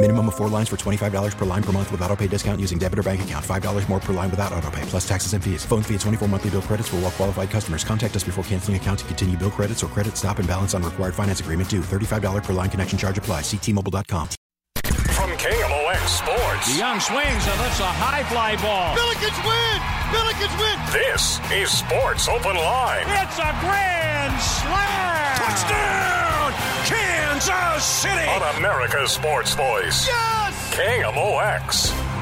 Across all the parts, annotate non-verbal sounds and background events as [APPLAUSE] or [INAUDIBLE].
Minimum of four lines for $25 per line per month with auto pay discount using debit or bank account. $5 more per line without auto pay, plus taxes and fees. Phone fee at 24 monthly bill credits for all well qualified customers. Contact us before canceling account to continue bill credits or credit stop and balance on required finance agreement due. $35 per line connection charge apply. Ctmobile.com. From KMOX Sports. The young swings and lifts a high fly ball. Billikens win! Billikens win! This is Sports Open Line. It's a grand slam! Touchdown! Kansas City! On America's Sports Voice. Yes! KMOX.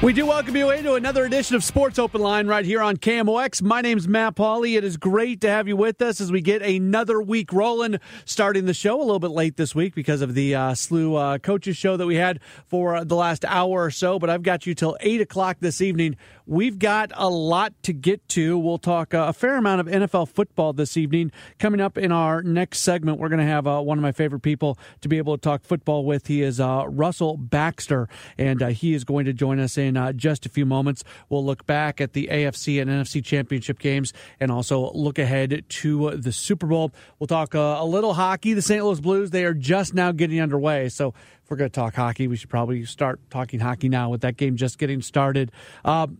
We do welcome you into another edition of Sports Open Line right here on KMOX. My name's Matt Pauley. It is great to have you with us as we get another week rolling. Starting the show a little bit late this week because of the uh, SLU uh, coaches show that we had for the last hour or so, but I've got you till 8 o'clock this evening. We've got a lot to get to. We'll talk uh, a fair amount of NFL football this evening. Coming up in our next segment, we're going to have uh, one of my favorite people to be able to talk football with. He is uh, Russell Baxter, and uh, he is going to join us in uh, just a few moments. We'll look back at the AFC and NFC championship games and also look ahead to the Super Bowl. We'll talk uh, a little hockey. The St. Louis Blues, they are just now getting underway. So if we're going to talk hockey, we should probably start talking hockey now with that game just getting started. Um,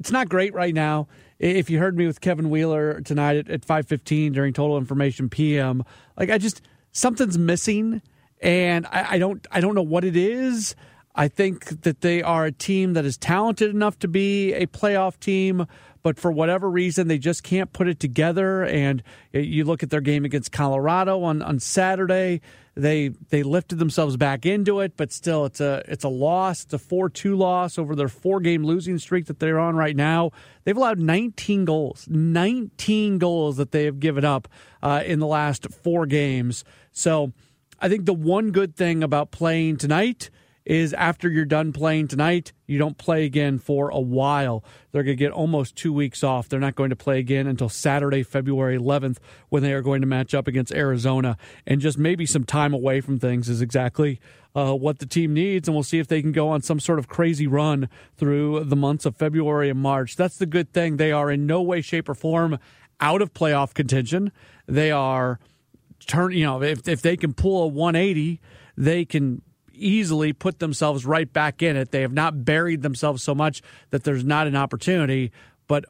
it's not great right now. If you heard me with Kevin Wheeler tonight at, at 5:15 during Total Information PM, like I just something's missing, and I, I don't I don't know what it is. I think that they are a team that is talented enough to be a playoff team, but for whatever reason, they just can't put it together. And you look at their game against Colorado on, on Saturday, they they lifted themselves back into it, but still, it's a it's a loss. It's a four two loss over their four game losing streak that they're on right now. They've allowed 19 goals, 19 goals that they have given up uh, in the last four games. So, I think the one good thing about playing tonight is after you're done playing tonight, you don't play again for a while. They're going to get almost two weeks off. They're not going to play again until Saturday, February 11th, when they are going to match up against Arizona. And just maybe some time away from things is exactly uh, what the team needs. And we'll see if they can go on some sort of crazy run through the months of February and March. That's the good thing. They are in no way, shape, or form out of playoff contention. They are turn, you know, if if they can pull a 180, they can easily put themselves right back in it. They have not buried themselves so much that there's not an opportunity. But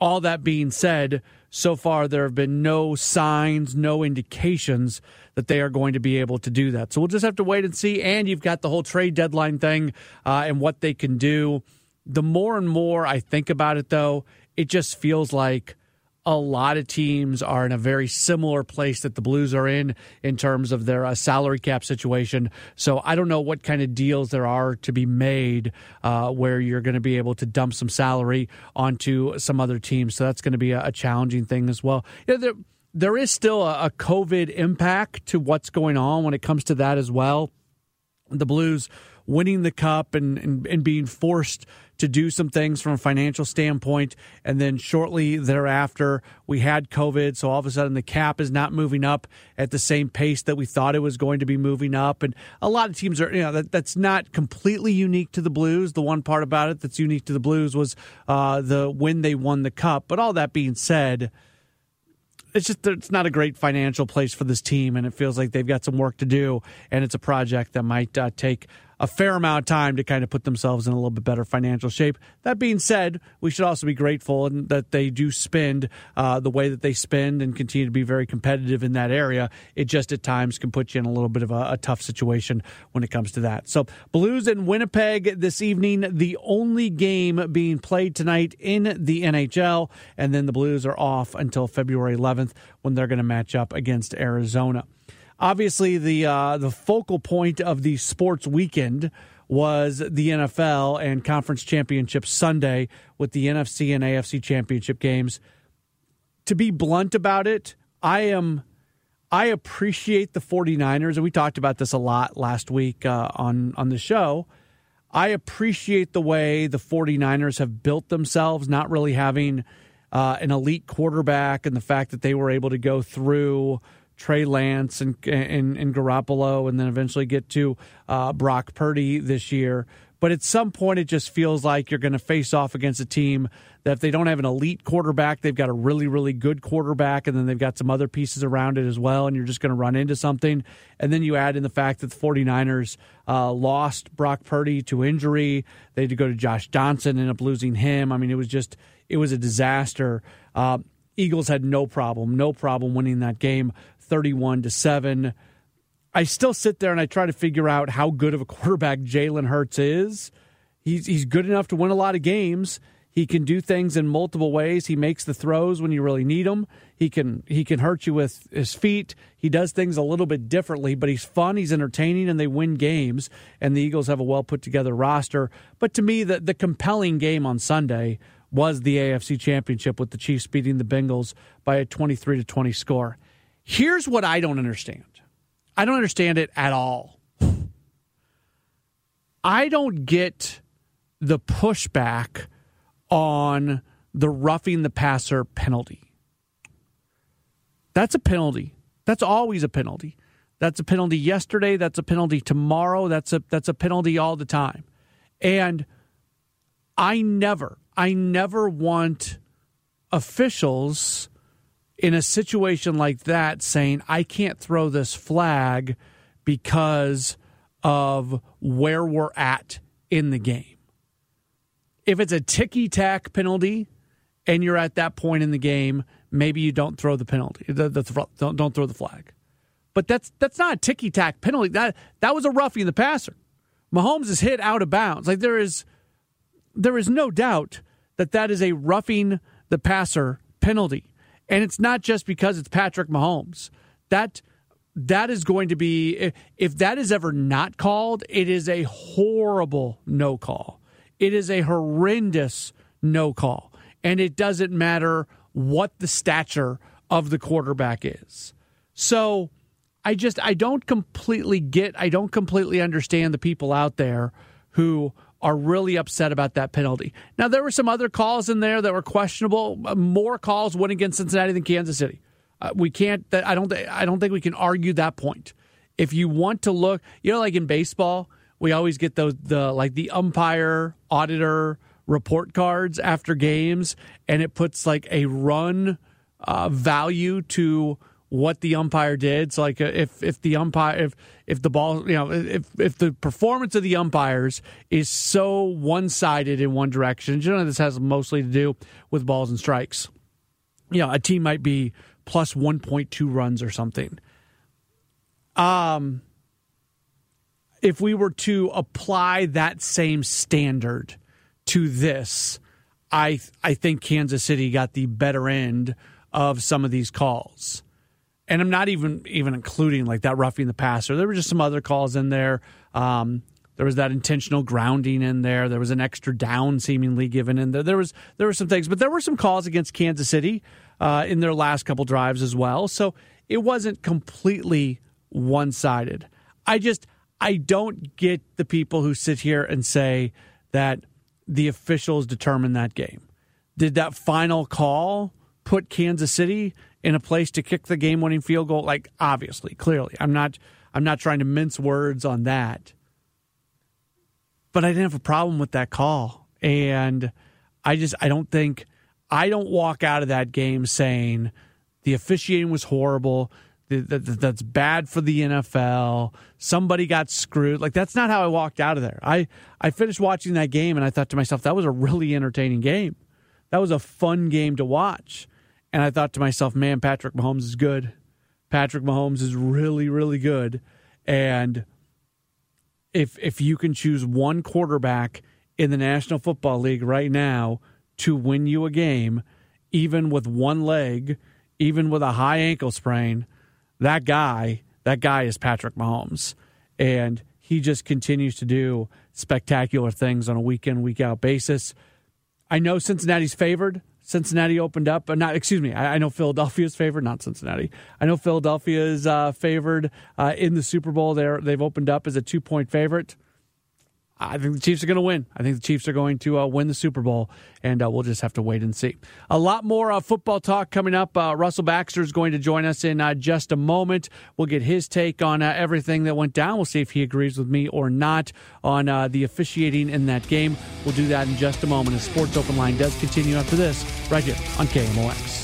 all that being said, so far there have been no signs, no indications that they are going to be able to do that. So we'll just have to wait and see. And you've got the whole trade deadline thing uh, and what they can do. The more and more I think about it, though, it just feels like a lot of teams are in a very similar place that the Blues are in in terms of their uh, salary cap situation. So I don't know what kind of deals there are to be made uh, where you're going to be able to dump some salary onto some other teams. So that's going to be a, a challenging thing as well. There, there is still a, a COVID impact to what's going on when it comes to that as well. The Blues winning the cup and, and, and being forced to do some things from a financial standpoint. And then shortly thereafter, we had COVID. So all of a sudden, the cap is not moving up at the same pace that we thought it was going to be moving up. And a lot of teams are, you know, that, that's not completely unique to the Blues. The one part about it that's unique to the Blues was uh, the when they won the cup. But all that being said, it's just it's not a great financial place for this team, and it feels like they've got some work to do, and it's a project that might uh, take a fair amount of time to kind of put themselves in a little bit better financial shape. That being said, we should also be grateful that they do spend uh, the way that they spend and continue to be very competitive in that area. It just at times can put you in a little bit of a, a tough situation when it comes to that. So, Blues in Winnipeg this evening, the only game being played tonight in the NHL, and then the Blues are off until February 11th when they're going to match up against Arizona. Obviously, the uh, the focal point of the sports weekend was the NFL and conference championship Sunday with the NFC and AFC championship games. To be blunt about it, I am I appreciate the 49ers and we talked about this a lot last week uh, on on the show. I appreciate the way the 49ers have built themselves not really having uh, an elite quarterback and the fact that they were able to go through Trey Lance and and, and Garoppolo, and then eventually get to uh, Brock Purdy this year. But at some point, it just feels like you're going to face off against a team that if they don't have an elite quarterback, they've got a really, really good quarterback, and then they've got some other pieces around it as well, and you're just going to run into something. And then you add in the fact that the 49ers uh, lost Brock Purdy to injury. They had to go to Josh Johnson, ended up losing him. I mean, it was just, it was a disaster. Uh, Eagles had no problem, no problem winning that game. 31 to 7. I still sit there and I try to figure out how good of a [LAUGHS] quarterback Jalen Hurts is. He's he's good enough to win a lot of games. He can do things in multiple ways. He makes the throws when you really need them. He can he can hurt you with his feet. He does things a little bit differently, but he's fun, he's entertaining and they win games and the Eagles have a well put together roster. But to me the the compelling game on Sunday was the AFC Championship with the Chiefs beating the Bengals by a 23 to 20 score. Here's what I don't understand I don't understand it at all. I don't get the pushback on the roughing the passer penalty. That's a penalty. That's always a penalty. That's a penalty yesterday, that's a penalty tomorrow, that's a that's a penalty all the time. And I never I never want officials in a situation like that saying, I can't throw this flag because of where we're at in the game. If it's a ticky tack penalty and you're at that point in the game, maybe you don't throw the penalty, the, the, don't, don't throw the flag. But that's that's not a ticky tack penalty. That that was a roughing the passer. Mahomes is hit out of bounds. Like there is there is no doubt that that is a roughing the passer penalty. And it's not just because it's Patrick Mahomes. That that is going to be if that is ever not called, it is a horrible no call. It is a horrendous no call. And it doesn't matter what the stature of the quarterback is. So I just I don't completely get I don't completely understand the people out there who are really upset about that penalty. Now, there were some other calls in there that were questionable. More calls went against Cincinnati than Kansas City. Uh, we can't. I don't. I don't think we can argue that point. If you want to look, you know, like in baseball, we always get those the like the umpire auditor report cards after games, and it puts like a run uh, value to what the umpire did. So like uh, if if the umpire if if the ball you know if if the performance of the umpires is so one sided in one direction, you know this has mostly to do with balls and strikes. You know, a team might be plus one point two runs or something. Um if we were to apply that same standard to this, I I think Kansas City got the better end of some of these calls and I'm not even even including like that roughing the passer. There were just some other calls in there. Um, there was that intentional grounding in there. There was an extra down seemingly given in there. There was there were some things, but there were some calls against Kansas City uh, in their last couple drives as well. So it wasn't completely one sided. I just I don't get the people who sit here and say that the officials determined that game. Did that final call put Kansas City in a place to kick the game winning field goal like obviously clearly i'm not i'm not trying to mince words on that but i didn't have a problem with that call and i just i don't think i don't walk out of that game saying the officiating was horrible that, that's bad for the NFL. Somebody got screwed. Like that's not how I walked out of there. I I finished watching that game and I thought to myself that was a really entertaining game. That was a fun game to watch. And I thought to myself, man, Patrick Mahomes is good. Patrick Mahomes is really really good. And if if you can choose one quarterback in the National Football League right now to win you a game, even with one leg, even with a high ankle sprain, that guy, that guy is Patrick Mahomes. And he just continues to do spectacular things on a week in, week out basis. I know Cincinnati's favored. Cincinnati opened up, but not, excuse me, I, I know Philadelphia's favored, not Cincinnati. I know Philadelphia is uh, favored uh, in the Super Bowl. They're, they've opened up as a two point favorite. I think the Chiefs are going to win. I think the Chiefs are going to uh, win the Super Bowl, and uh, we'll just have to wait and see. A lot more uh, football talk coming up. Uh, Russell Baxter is going to join us in uh, just a moment. We'll get his take on uh, everything that went down. We'll see if he agrees with me or not on the officiating in that game. We'll do that in just a moment. As Sports Open Line does continue after this, right here on KMOX.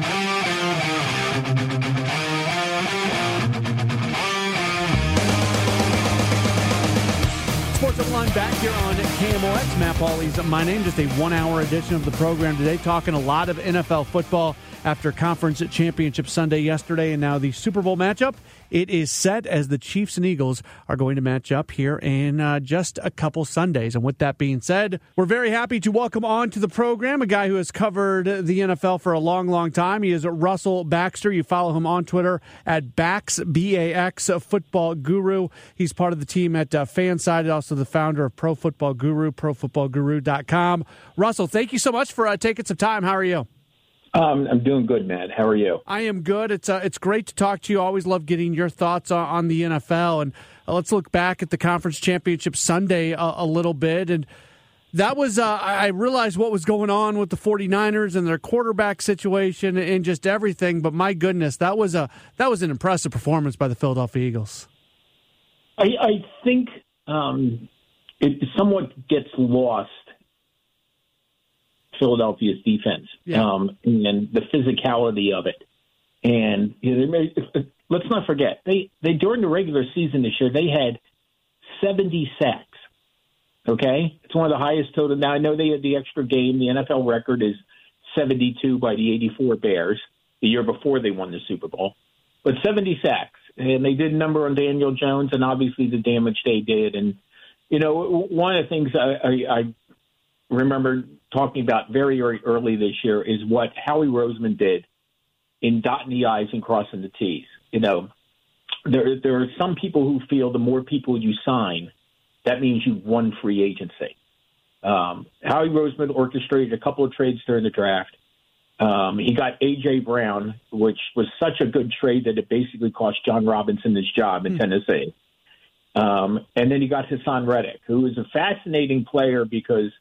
Open Line back here on KMOX. Matt Pauley's my name. Just a one-hour edition of the program today, talking a lot of NFL football after conference championship Sunday yesterday, and now the Super Bowl matchup. It is set as the Chiefs and Eagles are going to match up here in uh, just a couple Sundays. And with that being said, we're very happy to welcome on to the program a guy who has covered the NFL for a long, long time. He is Russell Baxter. You follow him on Twitter at Bax B A X Football Guru. He's part of the team at uh, Fanside, also the founder of Pro Football Guru, ProFootballGuru.com. Russell, thank you so much for uh, taking some time. How are you? Um, I'm doing good, Matt. How are you? I am good. It's uh, it's great to talk to you. I always love getting your thoughts on, on the NFL. And uh, let's look back at the conference championship Sunday a, a little bit. And that was uh, I realized what was going on with the 49ers and their quarterback situation and just everything. But my goodness, that was a that was an impressive performance by the Philadelphia Eagles. I, I think um, it somewhat gets lost Philadelphia's defense yeah. um, and the physicality of it. And you know, may, let's not forget they they during the regular season this year they had 70 sacks. Okay, it's one of the highest total. Now I know they had the extra game. The NFL record is 72 by the 84 Bears the year before they won the Super Bowl, but 70 sacks. and they did a number on Daniel Jones, and obviously the damage they did. And you know, one of the things I, I, I remember talking about very, very early this year is what Howie Roseman did in dotting the I's and crossing the T's. You know, there there are some people who feel the more people you sign, that means you've won free agency. Um, Howie Roseman orchestrated a couple of trades during the draft. Um, he got AJ Brown, which was such a good trade that it basically cost Jon Robinson his job in mm. Tennessee. Um, and then he got Haason Reddick, who is a fascinating player because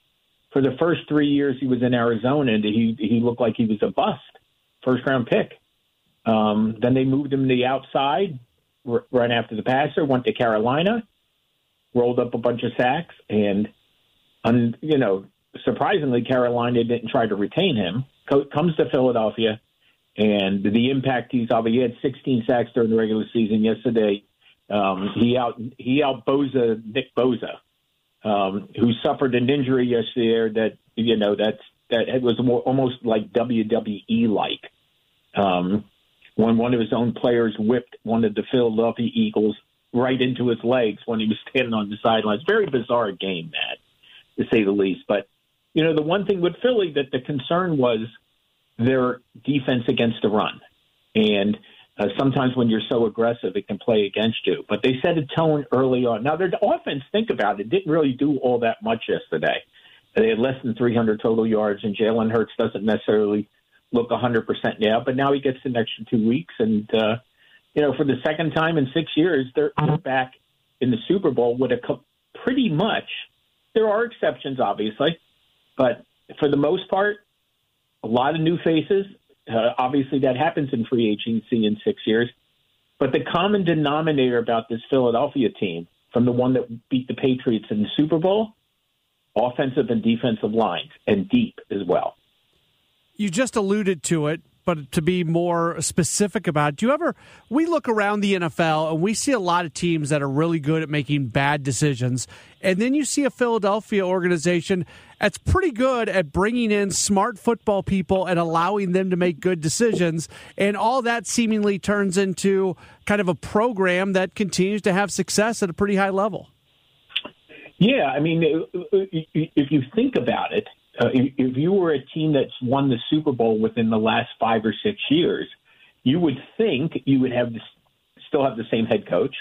for the first three years he was in Arizona, he he looked like he was a bust, first round pick. Um, then they moved him to the outside, r- right after the passer, went to Carolina, rolled up a bunch of sacks, and un, you know, surprisingly, Carolina didn't try to retain him. Co- comes to Philadelphia, and the impact he's obviously he had 16 sacks during the regular season yesterday. Um, he out he out Bosa Nick Bosa, um, who suffered an injury yesterday that you know that's that it was more, almost like WWE like. Um, when one of his own players whipped one of the Philadelphia Eagles right into his legs when he was standing on the sidelines. Very bizarre game, that, to say the least. But, you know, the one thing with Philly that the concern was their defense against the run. And uh, sometimes when you're so aggressive, it can play against you. But they set a tone early on. Now, their offense, think about it, didn't really do all that much yesterday. They had less than 300 total yards, and Jalen Hurts doesn't necessarily look 100% now, but now he gets an extra two weeks. And, uh, you know, for the second time in six years, they're, back in the Super Bowl with a co- pretty much, there are exceptions, obviously, but for the most part, a lot of new faces. Uh, obviously, that happens in free agency in six years. But the common denominator about this Philadelphia team, from the one that beat the Patriots in the Super Bowl, offensive and defensive lines, and deep as well. You just alluded to it, but to be more specific about, do you ever? We look around the NFL and we see a lot of teams that are really good at making bad decisions, and then you see a Philadelphia organization that's pretty good at bringing in smart football people and allowing them to make good decisions, and all that seemingly turns into kind of a program that continues to have success at a pretty high level. Yeah, I mean, if you think about it, uh, if, if you were a team that's won the Super Bowl within the last five or six years, you would think you would have this, still have the same head coach,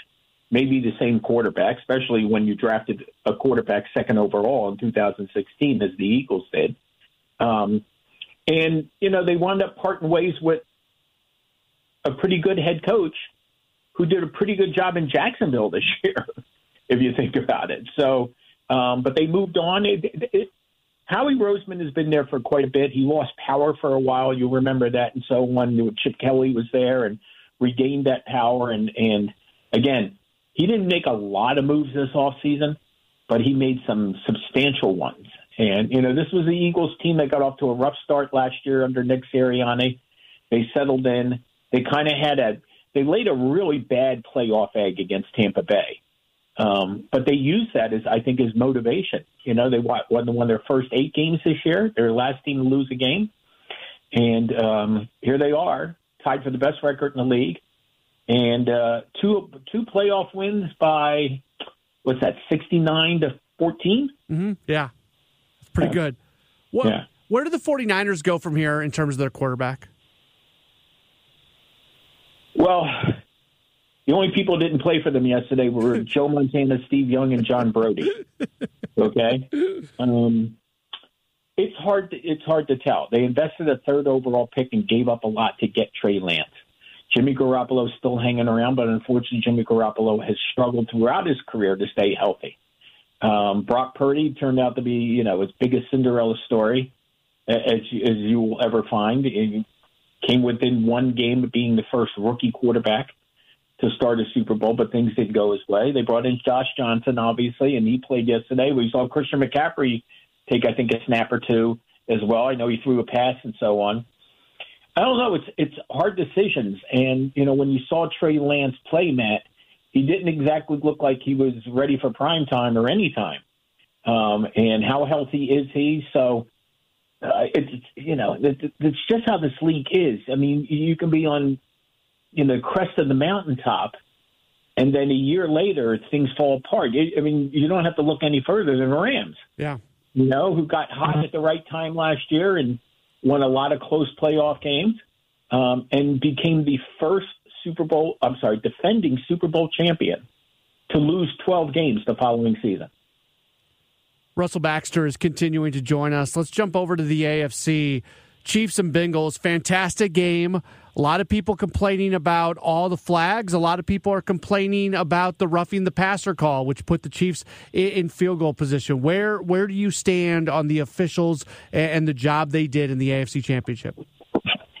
maybe the same quarterback, especially when you drafted a quarterback second overall in 2016, as the Eagles did. Um, and you know they wound up parting ways with a pretty good head coach who did a pretty good job in Jacksonville this [LAUGHS] year, if you think about it. So, um, but they moved on. It, it, Howie Roseman has been there for quite a bit. He lost power for a while. You remember that, and so when Chip Kelly was there and regained that power, and and again, he didn't make a lot of moves this off season, but he made some substantial ones. And you know, this was the Eagles team that got off to a rough start last year under Nick Sirianni. They settled in. They kind of had a they laid a really bad playoff egg against Tampa Bay. Um, but they use that as I think as motivation. You know, they won, won their first eight games this year. Their last team to lose a game, and um, here they are, tied for the best record in the league, and uh, two two playoff wins by what's that, sixty nine to 14 mm-hmm. Yeah, it's pretty yeah. good. What, yeah. Where do the 49ers go from here in terms of their quarterback? Well, the only people who didn't play for them yesterday were [LAUGHS] Joe Montana, Steve Young, and John Brodie. Okay, um, it's hard. To, it's hard to tell. They invested a third overall pick and gave up a lot to get Trey Lance. Jimmy Garoppolo is still hanging around, but unfortunately, Jimmy Garoppolo has struggled throughout his career to stay healthy. Um, Brock Purdy turned out to be, you know, as big a Cinderella story as as you will ever find. He came within one game of being the first rookie quarterback to start a Super Bowl, but things didn't go his way. They brought in Josh Johnson, obviously, and he played yesterday. We saw Christian McCaffrey take, I think, a snap or two as well. I know he threw a pass and so on. I don't know. It's it's hard decisions, and you know when you saw Trey Lance play, Matt, he didn't exactly look like he was ready for prime time or any time. Um, and how healthy is he? So uh, it's you know it's just how this league is. I mean, you can be on you know crest of the mountaintop and then a year later things fall apart. I mean, you don't have to look any further than the Rams. Yeah, you know, who got hot at the right time last year and won a lot of close playoff games, um, and became the first Super Bowl. I'm sorry, defending Super Bowl champion to lose 12 games the following season. Russell Baxter is continuing to join us. Let's jump over to the AFC. Chiefs and Bengals, fantastic game. A lot of people complaining about all the flags. A lot of people are complaining about the roughing the passer call, which put the Chiefs in field goal position. Where where do you stand on the officials and the job they did in the AFC Championship?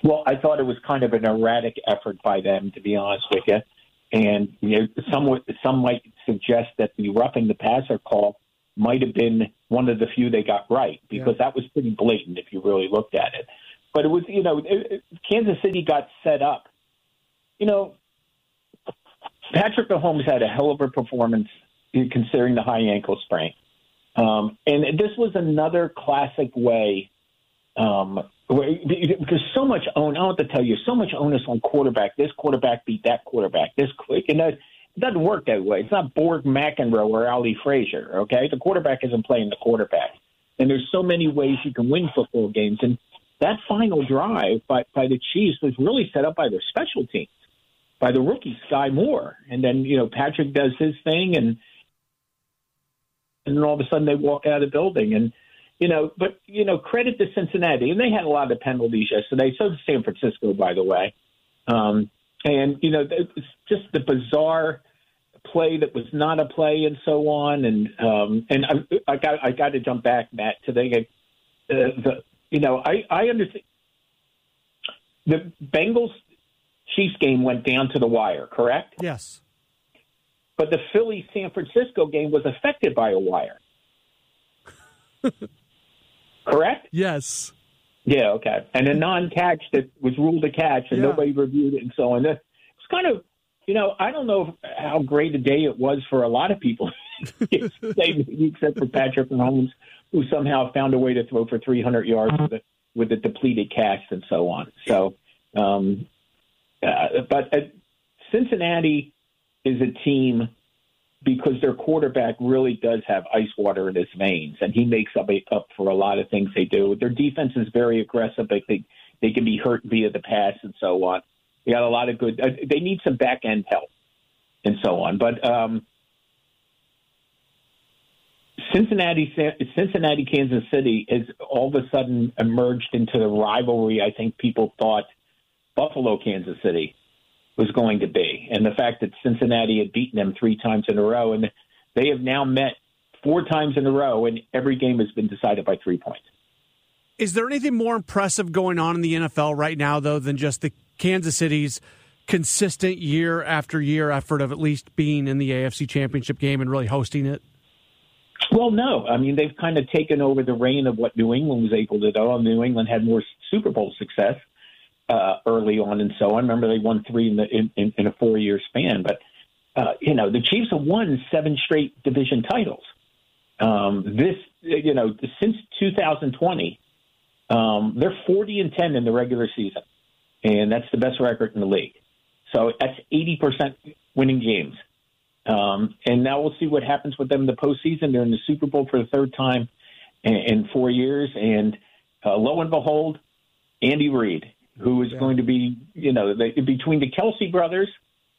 Well, I thought it was kind of an erratic effort by them, to be honest with you. And you know, some some might suggest that the roughing the passer call might have been one of the few they got right because yeah. that was pretty blatant if you really looked at it. But it was, you know, it, it, Kansas City got set up. You know, Patrick Mahomes had a hell of a performance considering the high ankle sprain. Um, and this was another classic way, um, because so much own. I want to tell you, so much onus on quarterback. This quarterback beat that quarterback. This quick, and that it doesn't work that way. It's not Borg McEnroe or Ali Frazier. Okay, the quarterback isn't playing the quarterback, and there's so many ways you can win football games. And that final drive by by the Chiefs was really set up by their special teams, by the rookie Skyy Moore, and then you know Patrick does his thing, and and then all of a sudden they walk out of the building and. You know, but you know, credit to Cincinnati, and they had a lot of penalties yesterday. So did San Francisco, by the way. Um, and you know it's just the bizarre play that was not a play and so on and um and I, I got I got to jump back Matt to the, uh, the you know I I understand the Bengals Chiefs game went down to the wire correct? Yes. But the Philly San Francisco game was affected by a wire. [LAUGHS] Correct? Yes. Yeah, okay. And a non-catch that was ruled a catch, and yeah. nobody reviewed it, and so on. It's kind of, you know, I don't know how great a day it was for a lot of people, [LAUGHS] [LAUGHS] except for Patrick Mahomes, who somehow found a way to throw for 300 yards with a, with a depleted cast and so on. So, um, uh, but uh, Cincinnati is a team because their quarterback really does have ice water in his veins, and he makes up up for a lot of things they do. Their defense is very aggressive, but they they can be hurt via the pass and so on. They got a lot of good. Uh, they need some back end help and so on. But um, Cincinnati, Cincinnati, Kansas City has all of a sudden emerged into the rivalry. I think people thought Buffalo, Kansas City was going to be, and the fact that Cincinnati had beaten them three times in a row, and they have now met four times in a row, and every game has been decided by three points. Is there anything more impressive going on in the NFL right now, though, than just the Kansas City's consistent year after year effort of at least being in the AFC Championship game and really hosting it? Well, no. I mean, they've kind of taken over the reign of what New England was able to do. New England had more Super Bowl success uh, early on and so on. Remember, they won three in, the, in, in, a four year span. But, uh, you know, the Chiefs have won seven straight division titles. Um, this, you know, since 2020, um, they're 40 and 10 in the regular season, and that's the best record in the league. So that's 80% winning games. Um, and now we'll see what happens with them in the postseason. They're in the Super Bowl for the third time in, in four years, and uh, lo and behold, Andy Reid who is yeah. going to be, you know, the, between the Kelce brothers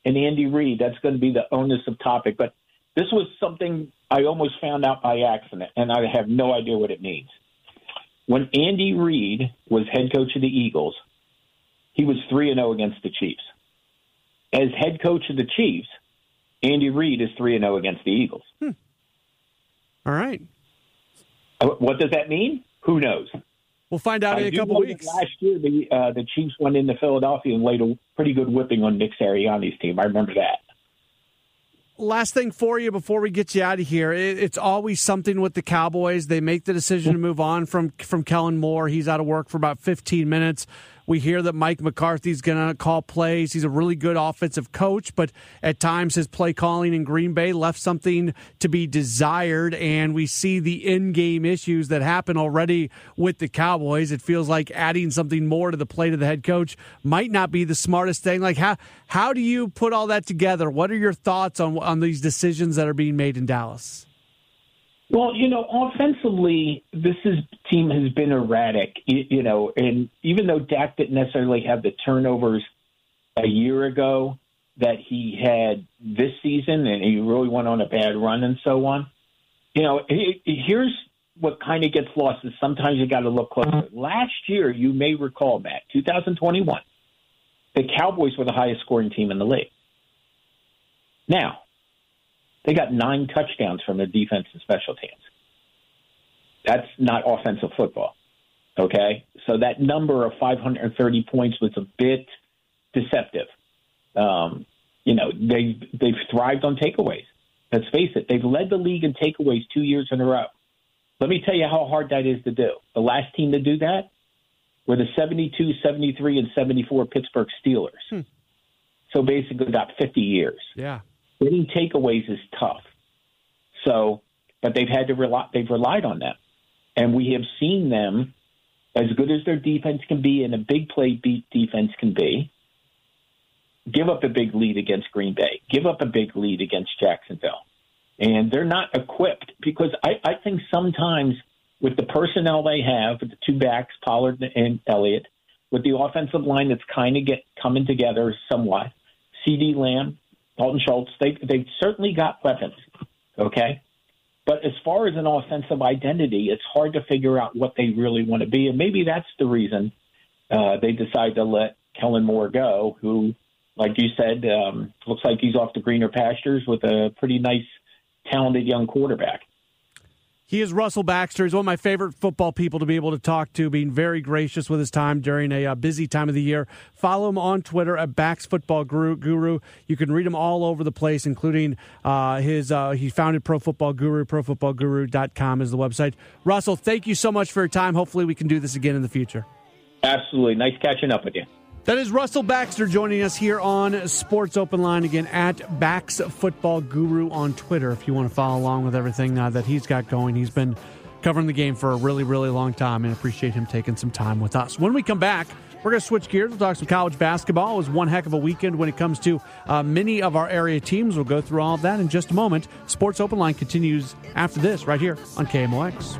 and Andy Reid, that's going to be the onus of topic. But this was something I almost found out by accident, and I have no idea what it means. When Andy Reid was head coach of the Eagles, he was 3 and 0 against the Chiefs. As head coach of the Chiefs, Andy Reid is 3 and 0 against the Eagles. Hmm. All right. Uh, what does that mean? Who knows? We'll find out I in a couple weeks. Last year, the uh, the Chiefs went into Philadelphia and laid a pretty good whipping on Nick Sirianni's team. I remember that. Last thing for you before we get you out of here, it's always something with the Cowboys. They make the decision to move on from from Kellen Moore. He's out of work for about 15 minutes We hear that Mike McCarthy's going to call plays. He's a really good offensive coach, but at times his play calling in Green Bay left something to be desired. And we see the in game issues that happen already with the Cowboys. It feels like adding something more to the plate of the head coach might not be the smartest thing. Like, how, how do you put all that together? What are your thoughts on, on these decisions that are being made in Dallas? Well, you know, offensively, this is, team has been erratic. You, you know, and even though Dak didn't necessarily have the turnovers a year ago that he had this season, and he really went on a bad run and so on. You know, here's what kind of gets lost is sometimes you got to look closer. Uh-huh. Last year, you may recall that 2021, the Cowboys were the highest scoring team in the league. Now, they got nine touchdowns from their defense and special teams. That's not offensive football. Okay? So that number of 530 points was a bit deceptive. Um, you know, they they've thrived on takeaways. Let's face it, they've led the league in takeaways two years in a row. Let me tell you how hard that is to do. The last team to do that were the 72, 73, and 74 Pittsburgh Steelers. Hmm. So basically, about 50 years. Yeah. Getting takeaways is tough. So, but they've had to rely, they've relied on them. And we have seen them, as good as their defense can be and a big play beat defense can be, give up a big lead against Green Bay, give up a big lead against Jacksonville. And they're not equipped because I, I think sometimes with the personnel they have, with the two backs, Pollard and Elliott, with the offensive line that's kind of get coming together somewhat, CeeDee Lamb, Dalton Schultz, they they've certainly got weapons. Okay. But as far as an offensive identity, it's hard to figure out what they really want to be. And maybe that's the reason uh, they decide to let Kellen Moore go, who, like you said, um, looks like he's off the greener pastures with a pretty nice, talented young quarterback. He is Russell Baxter. He's one of my favorite football people to be able to talk to, being very gracious with his time during a uh, busy time of the year. Follow him on Twitter at Bax Football Guru. You can read him all over the place, including uh, his, uh, he founded Pro Football Guru. ProFootballGuru.com is the website. Russell, thank you so much for your time. Hopefully, we can do this again in the future. Absolutely. Nice catching up with you. That is Russell Baxter joining us here on Sports Open Line again at Bax Football Guru on Twitter. If you want to follow along with everything uh, that he's got going, he's been covering the game for a really, really long time, and appreciate him taking some time with us. When we come back, we're going to switch gears. We'll talk some college basketball. It was one heck of a weekend when it comes to uh, many of our area teams. We'll go through all of that in just a moment. Sports Open Line continues after this right here on KMOX.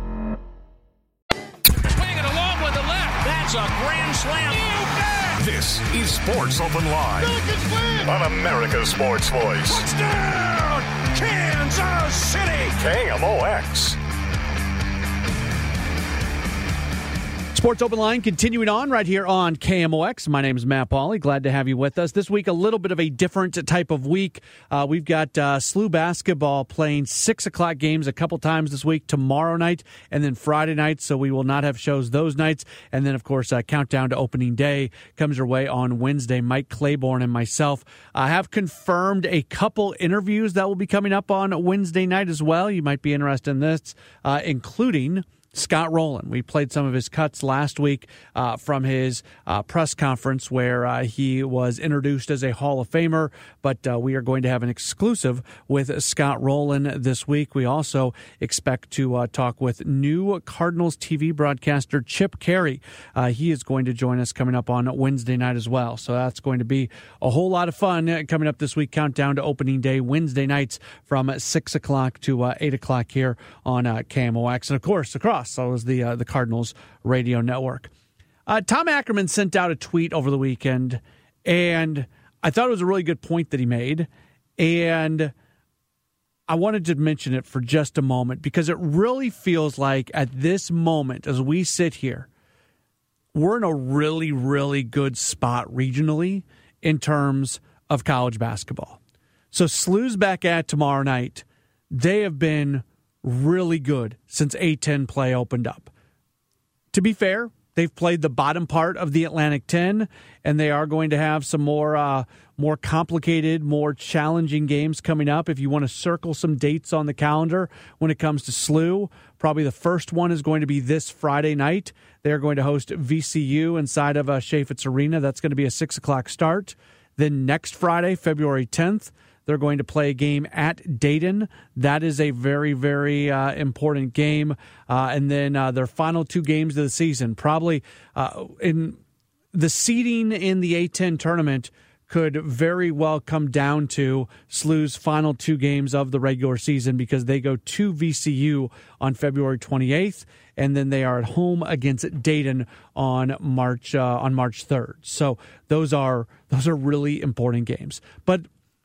ads.audacy.com. a grand slam. This is Sports Open Line on America's Sports Voice. Touchdown, Kansas City. KMOX. Sports Open Line continuing on right here on KMOX. My name is Matt Pauley. Glad to have you with us. This week, a little bit of a different type of week. Uh, we've got uh, SLU basketball playing six o'clock games a couple times this week, tomorrow night and then Friday night. So we will not have shows those nights. And then, of course, uh, countdown to opening day comes your way on Wednesday. Mike Claiborne and myself uh, have confirmed a couple interviews that will be coming up on Wednesday night as well. You might be interested in this, uh, including Scott Rolen. We played some of his cuts last week uh, from his uh, press conference where uh, he was introduced as a Hall of Famer, but uh, we are going to have an exclusive with Scott Rolen this week. We also expect to uh, talk with new Cardinals TV broadcaster Chip Caray. Uh, he is going to join us coming up on Wednesday night as well. So that's going to be a whole lot of fun coming up this week. Countdown to opening day Wednesday nights from 6 o'clock to 8 o'clock here on KMOX. And of course, across so is the uh, the Cardinals radio network. Uh, Tom Ackerman sent out a tweet over the weekend, and I thought it was a really good point that he made, and I wanted to mention it for just a moment because it really feels like at this moment, as we sit here, we're in a really, really good spot regionally in terms of college basketball. So SLU's back at tomorrow night. They have been really good since A10 play opened up. To be fair, they've played the bottom part of the Atlantic 10, and they are going to have some more uh, more complicated, more challenging games coming up. If you want to circle some dates on the calendar when it comes to SLU, probably the first one is going to be this Friday night. They're going to host VCU inside of uh, Chaifetz Arena. That's going to be a six o'clock start. Then next Friday, February 10th, they're going to play a game at Dayton. That is a very, very uh, important game. Uh, and then uh, their final two games of the season, probably uh, in the seeding in the A10 tournament could very well come down to SLU's final two games of the regular season because they go to VCU on February 28th, and then they are at home against Dayton on March uh, on March 3rd. So those are those are really important games. But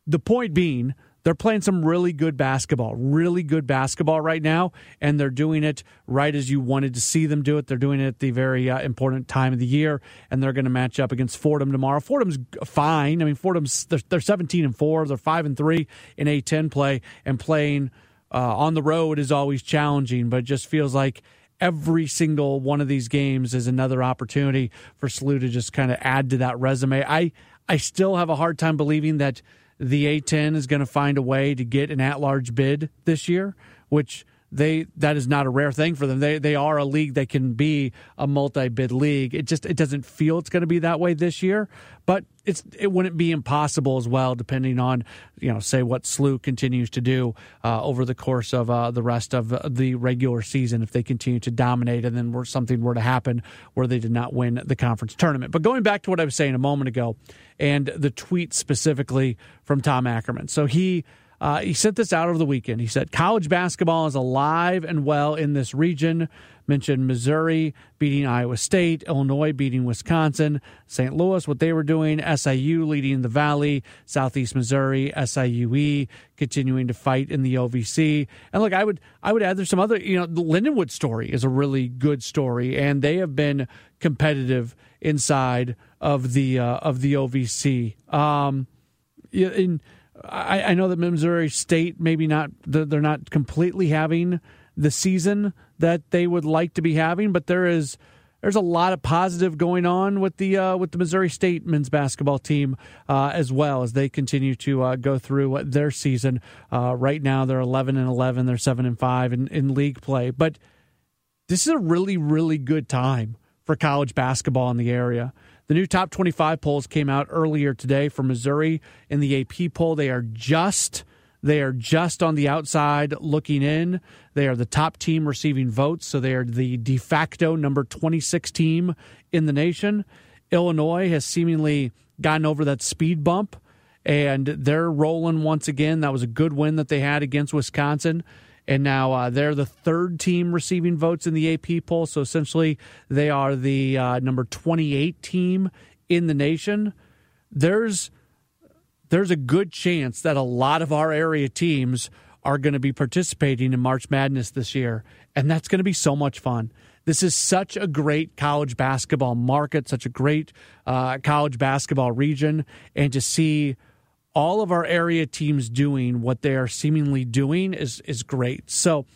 the point being, they're playing some really good basketball, really good basketball right now, and they're doing it right as you wanted to see them do it. They're doing it at the very uh, important time of the year, and they're going to match up against Fordham tomorrow. Fordham's fine. I mean, Fordham's they're, they're 17 and four. They're five and three in A10 play, and playing uh, on the road is always challenging. But it just feels like every single one of these games is another opportunity for SLU to just kind of add to that resume. I I still have a hard time believing that the A10 is going to find a way to get an at-large bid this year, which they that is not a rare thing for them. They they are a league that can be a multi-bid league. It just it doesn't feel it's going to be that way this year, but it's it wouldn't be impossible as well, depending on you know say what SLU continues to do uh, over the course of uh, the rest of the regular season if they continue to dominate, and then were something were to happen where they did not win the conference tournament. But going back to what I was saying a moment ago, and the tweet specifically from Tom Ackerman, so he uh, he sent this out over the weekend. He said, College basketball is alive and well in this region. Mentioned Missouri beating Iowa State, Illinois beating Wisconsin, St. Louis, what they were doing, SIU leading the Valley, Southeast Missouri, SIUE continuing to fight in the OVC. And look, I would I would add there's some other, you know, the Lindenwood story is a really good story, and they have been competitive inside of the uh, of the OVC. Um, in I, I know that Missouri State maybe not they're not completely having the season that they would like to be having, but there is there's a lot of positive going on with the uh, with the Missouri State men's basketball team uh, as well as they continue to uh, go through their season. Uh, right now, they're 11 and 11. They're seven and five in, in league play, but this is a really really good time for college basketball in the area. The new top 25 polls came out earlier today for Missouri in the AP poll. They are just they are just on the outside looking in. They are the top team receiving votes, so they are the de facto number 26 team in the nation. Illinois has seemingly gotten over that speed bump and they're rolling once again. That was a good win that they had against Wisconsin and now uh, they're the third team receiving votes in the AP poll. So essentially, they are the uh, number 28 team in the nation. There's there's a good chance that a lot of our area teams are going to be participating in March Madness this year, and that's going to be so much fun. This is such a great college basketball market, such a great uh, college basketball region, and to see all of our area teams doing what they are seemingly doing is is great. So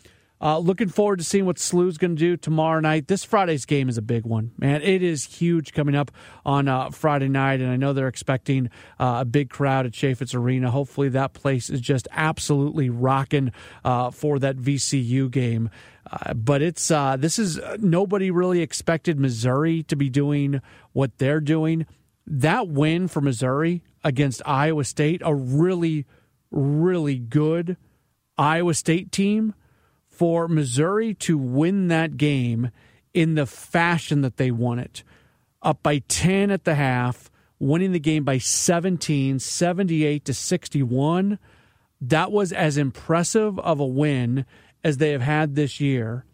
Uh, looking forward to seeing what SLU's going to do tomorrow night. This Friday's game is a big one, man. It is huge coming up on uh, Friday night, and I know they're expecting uh, a big crowd at Chaifetz Arena. Hopefully, that place is just absolutely rocking uh, for that VCU game. Uh, but it's uh, this is nobody really expected Missouri to be doing what they're doing. That win for Missouri against Iowa State, a really, really good Iowa State team for Missouri to win that game in the fashion that they won it, up by 10 at the half, winning the game by 17, 78 to 61. That was as impressive of a win as they have had this year.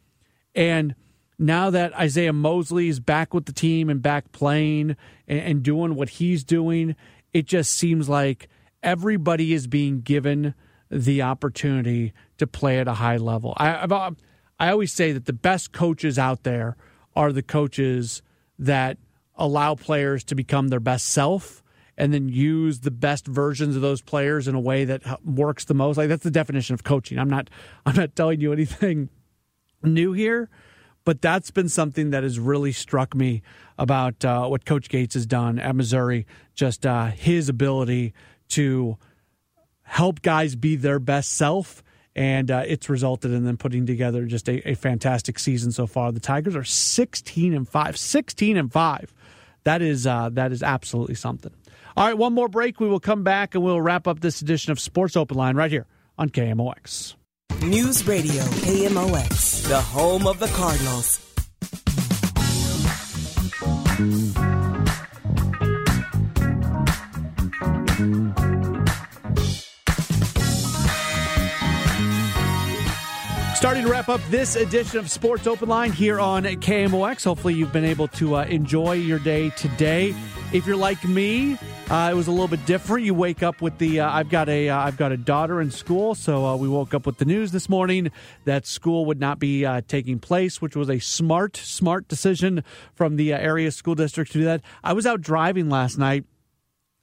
And now that Isiaih Mosley is back with the team and back playing and, doing what he's doing, it just seems like everybody is being given the opportunity to play at a high level. I, I've, uh, I always say that the best coaches out there are the coaches that allow players to become their best self and then use the best versions of those players in a way that works the most. Like that's the definition of coaching. I'm not I'm not telling you anything [LAUGHS] new here, but that's been something that has really struck me about uh, what Coach Gates has done at Missouri. Just uh, his ability to help guys be their best self and uh, it's resulted in them putting together just a, a, fantastic season so far. The Tigers are 16 and 5. 16 and 5. That is uh, that is absolutely something. All right, one more break. We will come back and we'll wrap up this edition of Sports Open Line right here on KMOX. News Radio KMOX, the home of the Cardinals. Starting to wrap up this edition of Sports Open Line here on KMOX. Hopefully, you've been able to uh, enjoy your day today. If you're like me, uh, it was a little bit different. You wake up with the uh, I've got a have uh, got a daughter in school, so uh, we woke up with the news this morning that school would not be uh, taking place, which was a smart smart decision from the area school district to do that. I was out driving last night.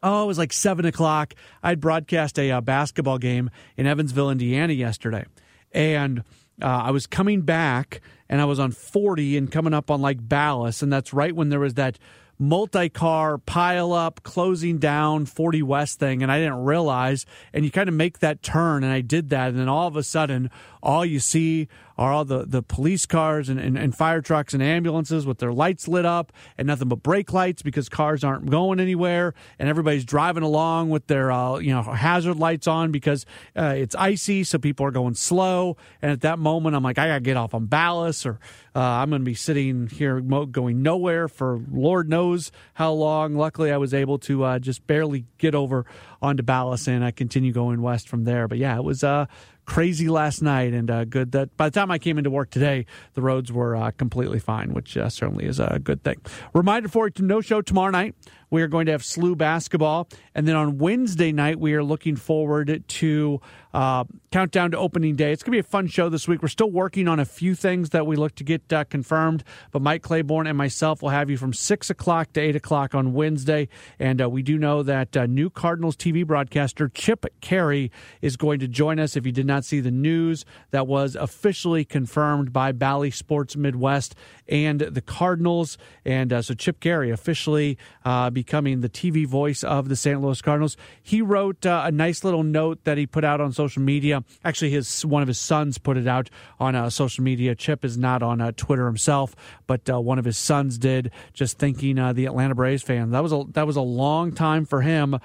Oh, it was like seven o'clock. I'd broadcast a basketball game in Evansville, Indiana yesterday, and uh, I was coming back and I was on 40 and coming up on like Ballas, and that's right when there was that multi car pile up, closing down 40 West thing, and I didn't realize. And you kind of make that turn, and I did that, and then all of a sudden, all you see are all the, the police cars and, and, and, fire trucks and ambulances with their lights lit up and nothing but brake lights because cars aren't going anywhere and everybody's driving along with their uh, you know hazard lights on because uh, it's icy so people are going slow. And at that moment I'm like I gotta get off on Ballas or uh, I'm gonna be sitting here going nowhere for Lord knows how long. Luckily I was able to uh, just barely get over onto Ballas and I continue going west from there. But yeah it was uh crazy last night, and uh, good that by the time I came into work today, the roads were uh, completely fine, which uh, certainly is a good thing. Reminder for you to no show tomorrow night. We are going to have SLU basketball. And then on Wednesday night, we are looking forward to uh, Countdown to Opening Day. It's going to be a fun show this week. We're still working on a few things that we look to get uh, confirmed, but Mike Claiborne and myself will have you from 6 o'clock to 8 o'clock on Wednesday. And uh, we do know that uh, new Cardinals TV broadcaster Chip Caray is going to join us. If you did not see the news, that was officially confirmed by Bally Sports Midwest and the Cardinals. And uh, so Chip Caray officially uh, becoming the TV voice of the St. Louis Cardinals. He wrote uh, a nice little note that he put out on social media. Actually, his one of his sons put it out on uh, social media. Chip is not on uh, Twitter himself, but uh, one of his sons did. Just thanking uh, the Atlanta Braves fans. That was a that was a long time for him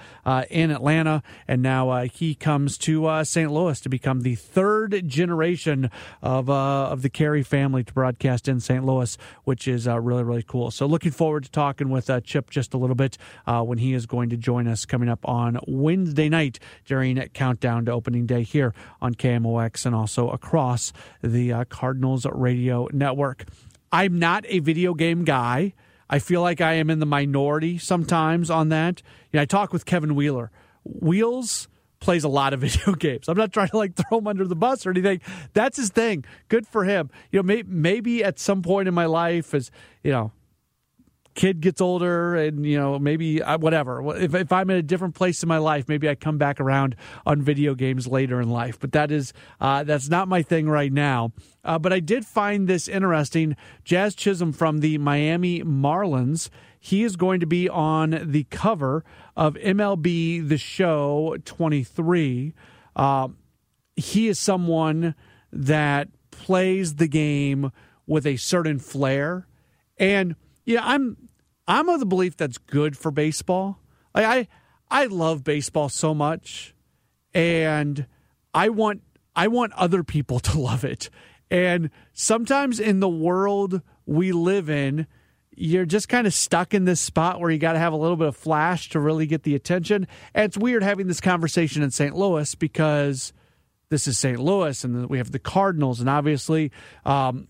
in Atlanta, and now he comes to St. Louis to become the third generation of of the Caray family to broadcast in St. Louis, which is really really cool. So looking forward to talking with Chip just a little bit uh, when he is going to join us coming up on Wednesday night during Countdown to Opening Day here on KMOX and also across the uh, Cardinals Radio Network. I'm not a video game guy. I feel like I am in the minority sometimes on that. You know, I talk with Kevin Wheeler. Wheels plays a lot of [LAUGHS] video games. I'm not trying to like throw him under the bus or anything. That's his thing. Good for him. You know, may, maybe at some point in my life, as you know, kid gets older and you know maybe I, whatever. If, if i'm in a different place in my life maybe i come back around on video games later in life. But that is uh, that's not my thing right now. Uh, but i did find this interesting. Jazz chisholm from the miami marlins he is going to be on the cover of mlb the show 23 uh, he is someone that plays the game with a certain flair. And yeah, I'm I'm of the belief that's good for baseball. Like I I love baseball so much and I want I want other people [LAUGHS] to love it. And sometimes in the world we live in, you're just kind of stuck in this spot where you got to have a little bit of flash to really get the attention. And it's weird having this conversation in St. Louis because this is St. Louis and we have the Cardinals, and obviously, um,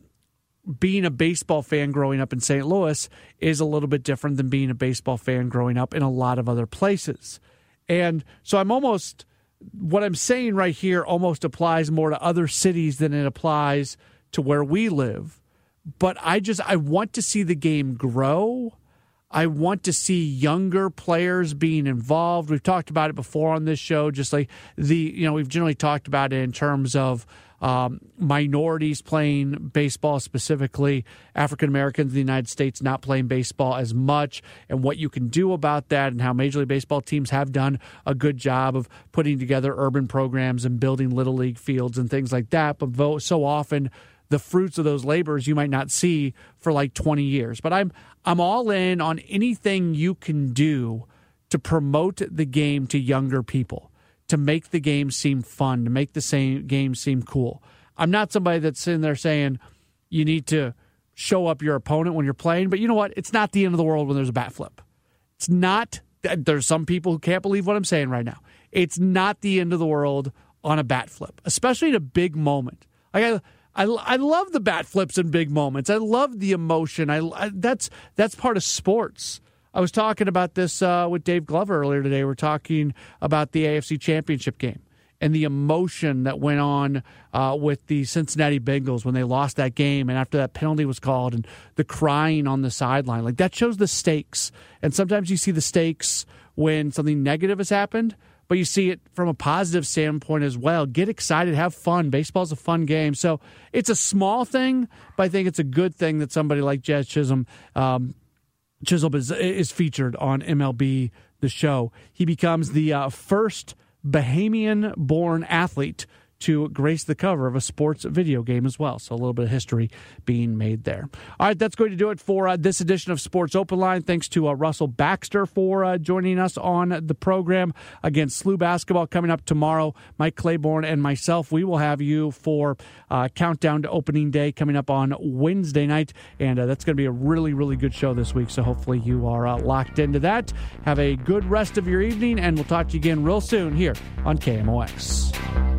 being a baseball fan growing up in St. Louis is a little bit different than being a baseball fan growing up in a lot of other places. And so I'm almost, what I'm saying right here almost applies more to other cities than it applies to where we live. But I just, I want to see the game grow. I want to see younger players being involved. We've talked about it before on this show, just like the, you know, we've generally talked about it in terms of, um, minorities playing baseball, specifically African Americans in the United States not playing baseball as much, and what you can do about that, and how Major League Baseball teams have done a good job of putting together urban programs and building little league fields and things like that. But so often, the fruits of those labors you might not see for like 20 years. But I'm I'm all in on anything you can do to promote the game to younger people to make the game seem fun, to make the same game seem cool. I'm not somebody that's sitting there saying you need to show up your opponent when you're playing, but you know what? It's not the end of the world when there's a bat flip. It's not. There's some people who can't believe what I'm saying right now. It's not the end of the world on a bat flip, especially in a big moment. Like I, I, I love the bat flips in big moments. I love the emotion. I, I that's that's part of sports. I was talking about this uh, with Dave Glover earlier today. We're talking about the AFC Championship game and the emotion that went on uh, with the Cincinnati Bengals when they lost that game and after that penalty was called and the crying on the sideline. Like that shows the stakes. And sometimes you see the stakes when something negative has happened, but you see it from a positive standpoint as well. Get excited, have fun. Baseball's a fun game. So it's a small thing, but I think it's a good thing that somebody like Jazz Chisholm um, Chisholm is, is featured on MLB The Show. He becomes the uh, first Bahamian born athlete to grace the cover of a sports video game as well. So a little bit of history being made there. All right, that's going to do it for uh, this edition of Sports Open Line. Thanks to uh, Russell Baxter for uh, joining us on the program. Again, SLU basketball coming up tomorrow. Mike Claiborne and myself, we will have you for uh, countdown to opening day coming up on Wednesday night, and uh, that's going to be a really, really good show this week. So hopefully you are uh, locked into that. Have a good rest of your evening, and we'll talk to you again real soon here on KMOX.